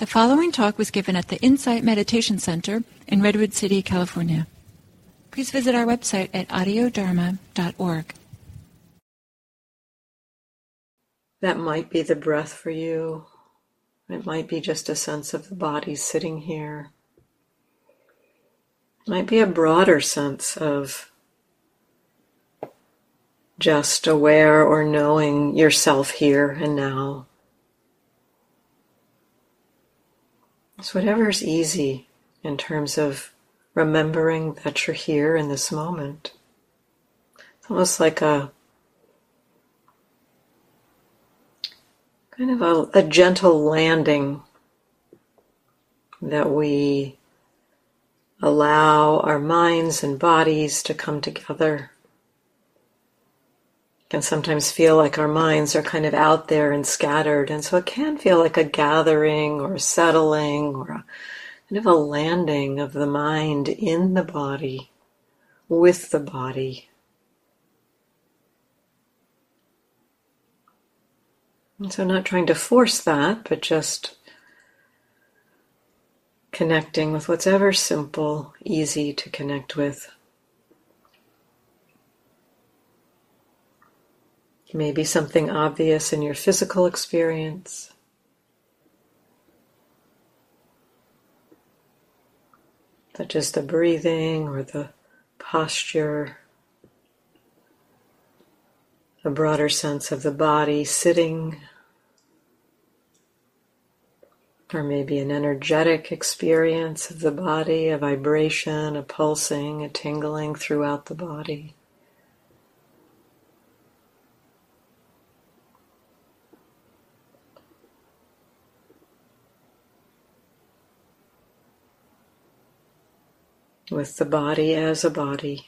The following talk was given at the Insight Meditation Center in Redwood City, California. Please visit our website at audiodharma.org. That might be the breath for you. It might be just a sense of the body sitting here. It might be a broader sense of just aware or knowing yourself here and now. So, whatever's easy in terms of remembering that you're here in this moment. It's almost like a kind of a, a gentle landing that we allow our minds and bodies to come together can sometimes feel like our minds are kind of out there and scattered. And so it can feel like a gathering or a settling or a kind of a landing of the mind in the body, with the body. And so, not trying to force that, but just connecting with what's ever simple, easy to connect with. Maybe something obvious in your physical experience. Such as the breathing or the posture, a broader sense of the body sitting, or maybe an energetic experience of the body, a vibration, a pulsing, a tingling throughout the body. With the body as a body.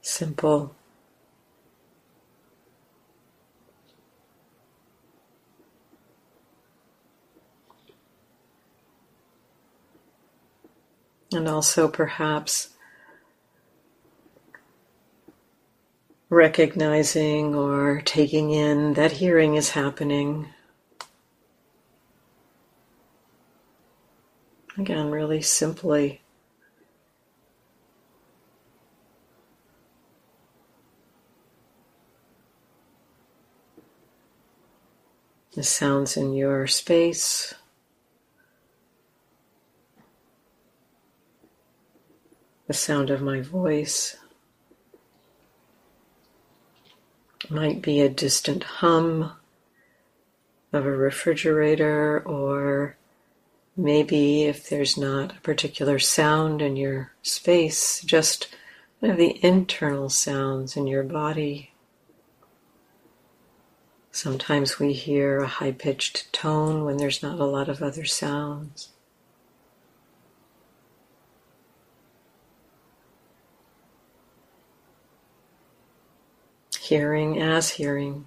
Simple. And also perhaps recognizing or taking in that hearing is happening Again, really simply. The sounds in your space. The sound of my voice might be a distant hum of a refrigerator or Maybe if there's not a particular sound in your space, just one of the internal sounds in your body. Sometimes we hear a high pitched tone when there's not a lot of other sounds. Hearing as hearing.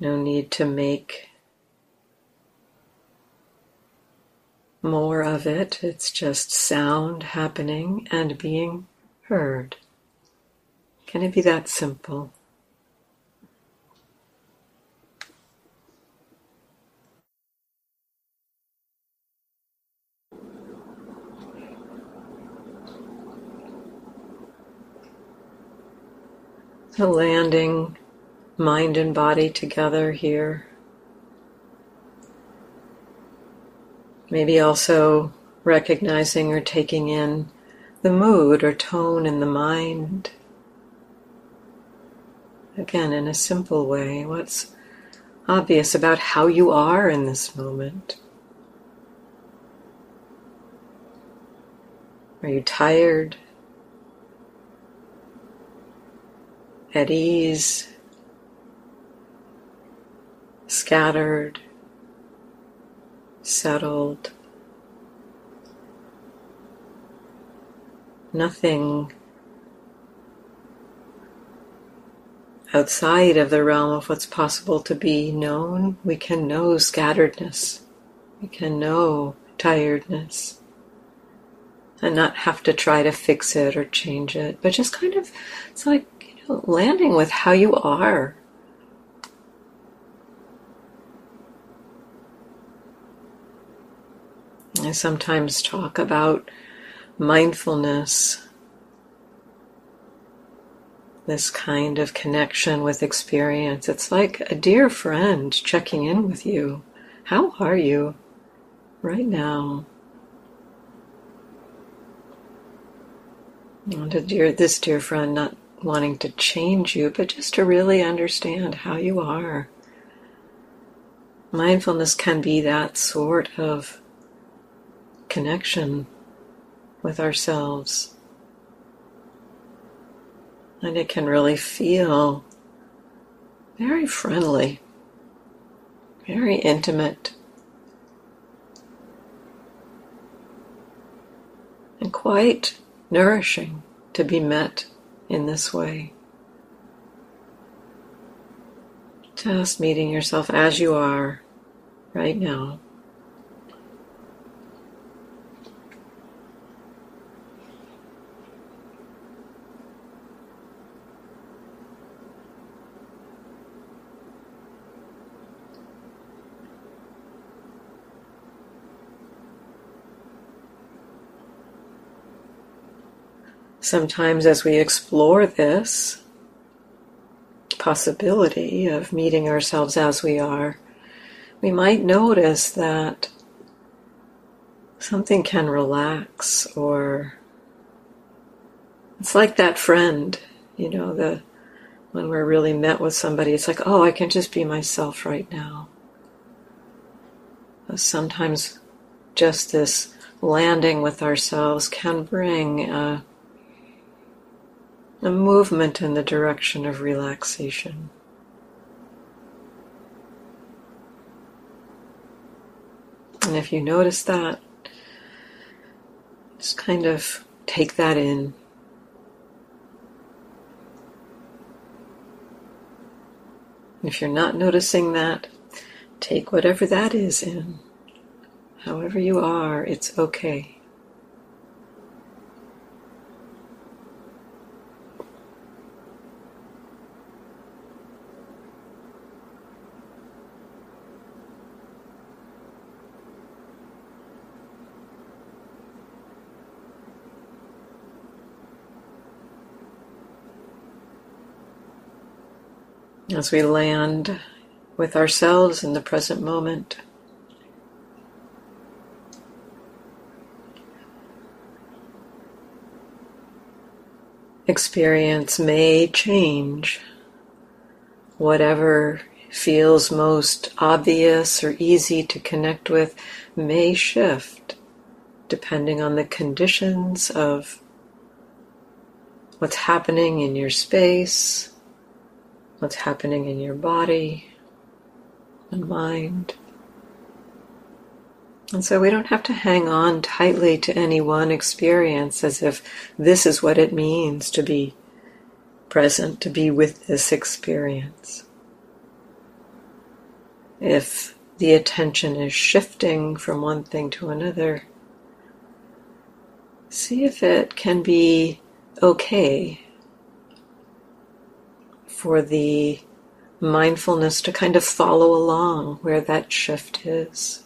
No need to make more of it. It's just sound happening and being heard. Can it be that simple? So landing mind and body together here. Maybe also recognizing or taking in the mood or tone in the mind. Again, in a simple way, what's obvious about how you are in this moment? Are you tired? At ease? Scattered? Settled. Nothing outside of the realm of what's possible to be known. We can know scatteredness. We can know tiredness. And not have to try to fix it or change it, but just kind of, it's like, you know, landing with how you are. I sometimes talk about mindfulness, this kind of connection with experience. It's like a dear friend checking in with you. How are you right now? And dear, this dear friend not wanting to change you, but just to really understand how you are. Mindfulness can be that sort of connection with ourselves. And it can really feel very friendly, very intimate, and quite nourishing to be met in this way. Just meeting yourself as you are right now. Sometimes, as we explore this possibility of meeting ourselves as we are, we might notice that something can relax or it's like that friend, you know, the when we're really met with somebody, it's like, oh, I can just be myself right now. Uh, sometimes just this landing with ourselves can bring a a movement in the direction of relaxation. And if you notice that, just kind of take that in. If you're not noticing that, take whatever that is in. However you are, it's okay. As we land with ourselves in the present moment. Experience may change. Whatever feels most obvious or easy to connect with may shift depending on the conditions of what's happening in your space, what's happening in your body and mind. And so we don't have to hang on tightly to any one experience as if this is what it means to be present, to be with this experience. If the attention is shifting from one thing to another, see if it can be okay for the mindfulness to kind of follow along where that shift is.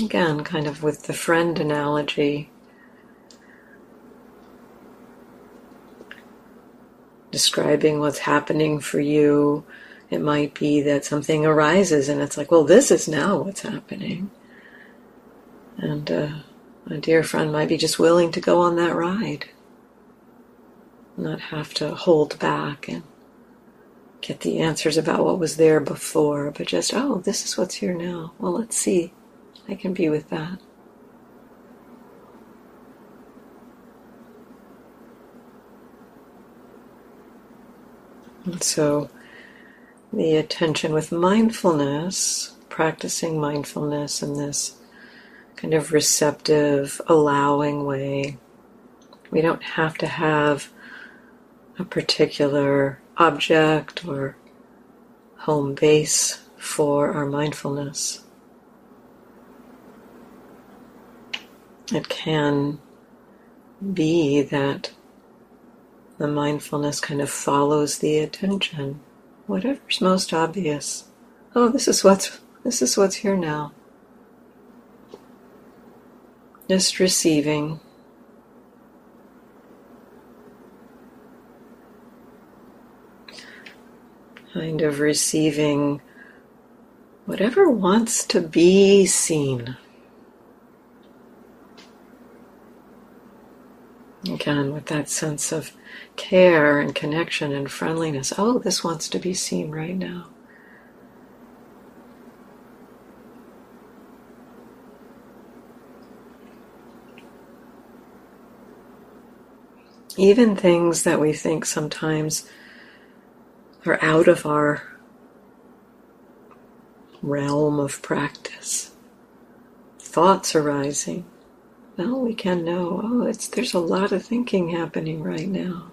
Again, kind of with the friend analogy, describing what's happening for you. It might be that something arises and it's like, well, this is now what's happening. And uh, a dear friend might be just willing to go on that ride not have to hold back and get the answers about what was there before, but just, oh, this is what's here now. Well, let's see. I can be with that. And so the attention with mindfulness, practicing mindfulness in this kind of receptive, allowing way. We don't have to have a particular object or home base for our mindfulness. It can be that the mindfulness kind of follows the attention. Whatever's most obvious. Oh, this is what's this is what's here now. Just receiving. Kind of receiving whatever wants to be seen. Again, with that sense of care and connection and friendliness. Oh, this wants to be seen right now. Even things that we think sometimes are out of our realm of practice. Thoughts arising. Well, we can know, oh, it's there's a lot of thinking happening right now.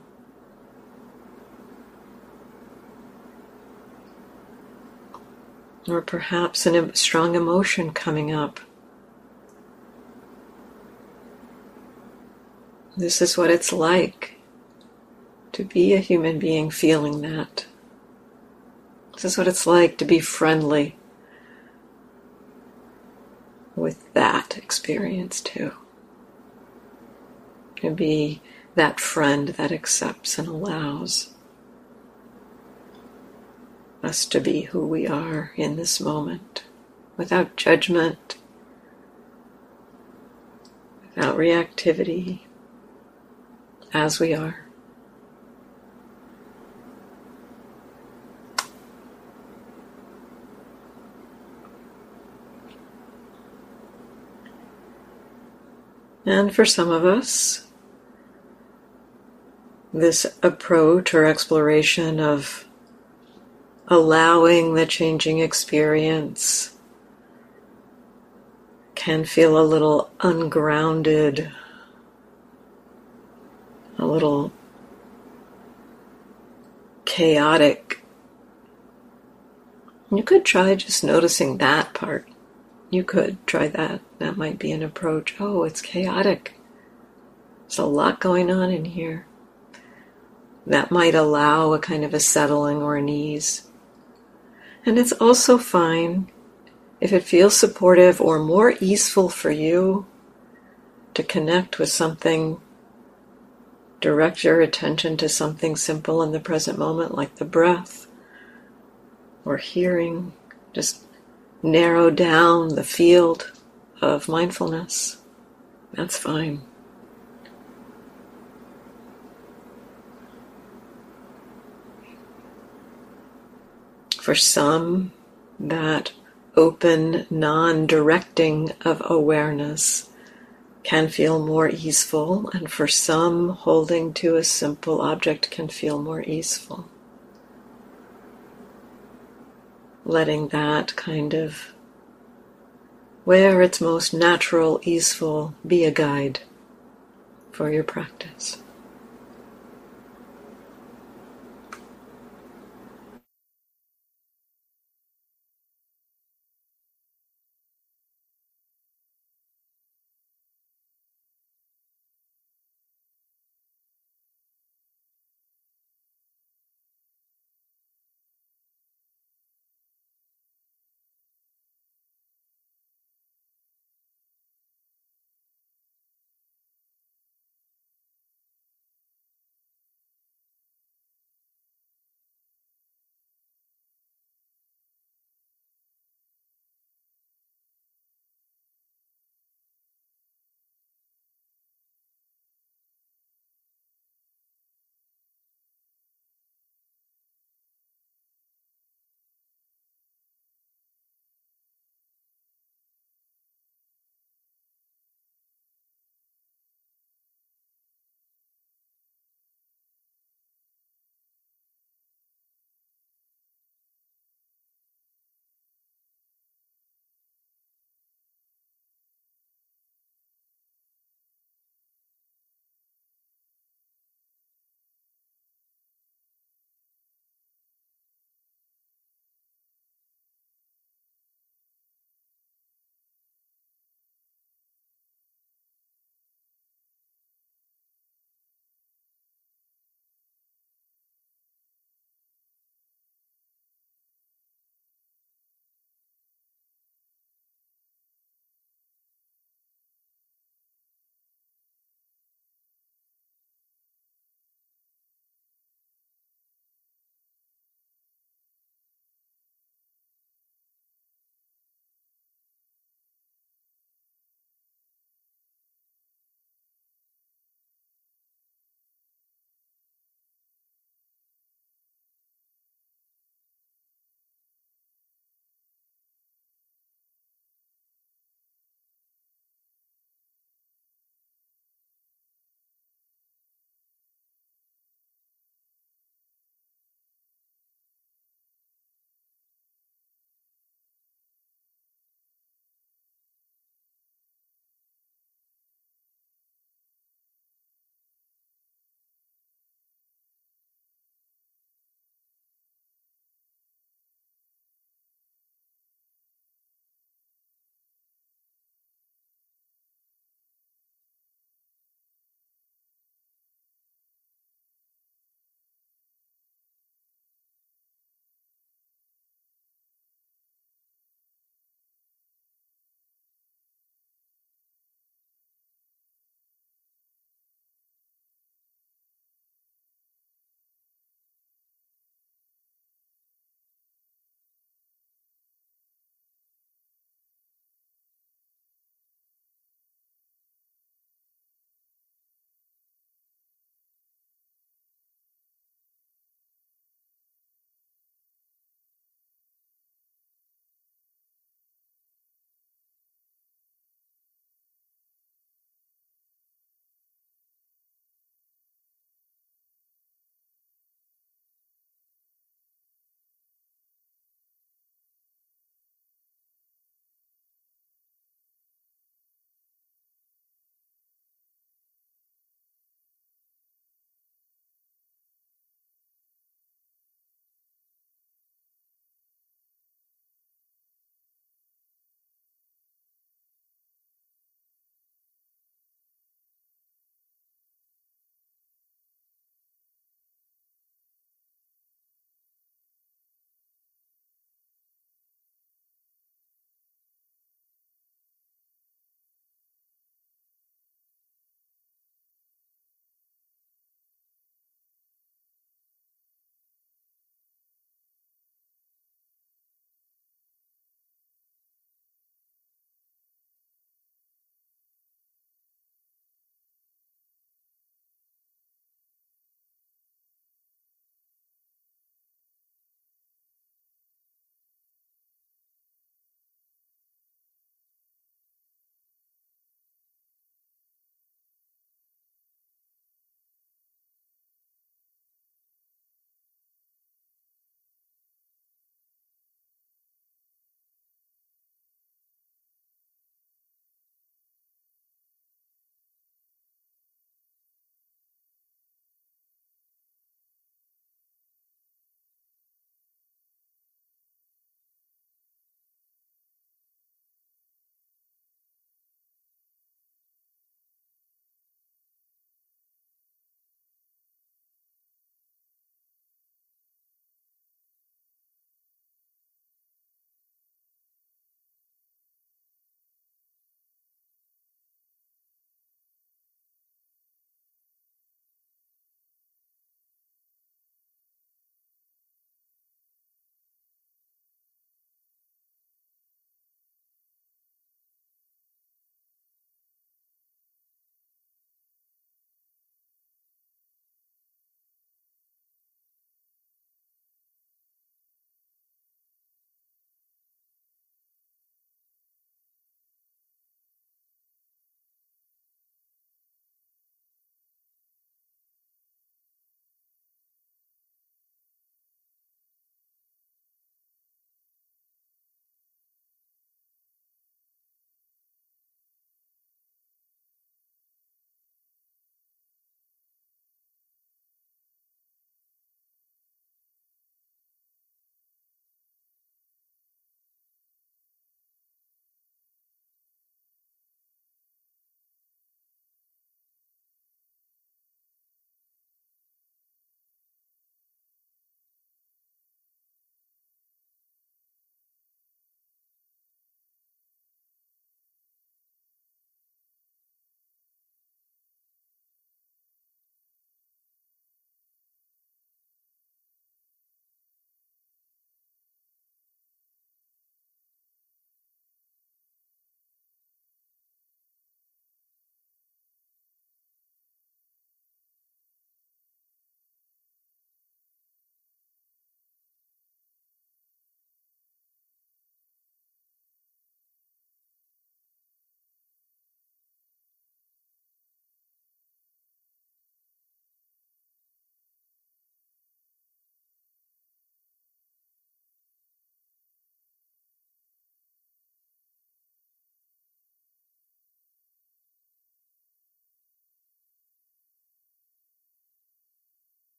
Or perhaps a strong emotion coming up. This is what it's like to be a human being feeling that. This is what it's like to be friendly with that experience too. To be that friend that accepts and allows us to be who we are in this moment without judgment, without reactivity, as we are. And for some of us, this approach or exploration of allowing the changing experience can feel a little ungrounded, a little chaotic. You could try just noticing that part. You could try that. That might be an approach. Oh, it's chaotic. There's a lot going on in here. That might allow a kind of a settling or an ease. And it's also fine if it feels supportive or more easeful for you to connect with something, direct your attention to something simple in the present moment, like the breath or hearing, just narrow down the field of mindfulness, that's fine. For some, that open, non directing of awareness can feel more easeful, and for some, holding to a simple object can feel more easeful. Letting that kind of, where it's most natural, easeful, be a guide for your practice.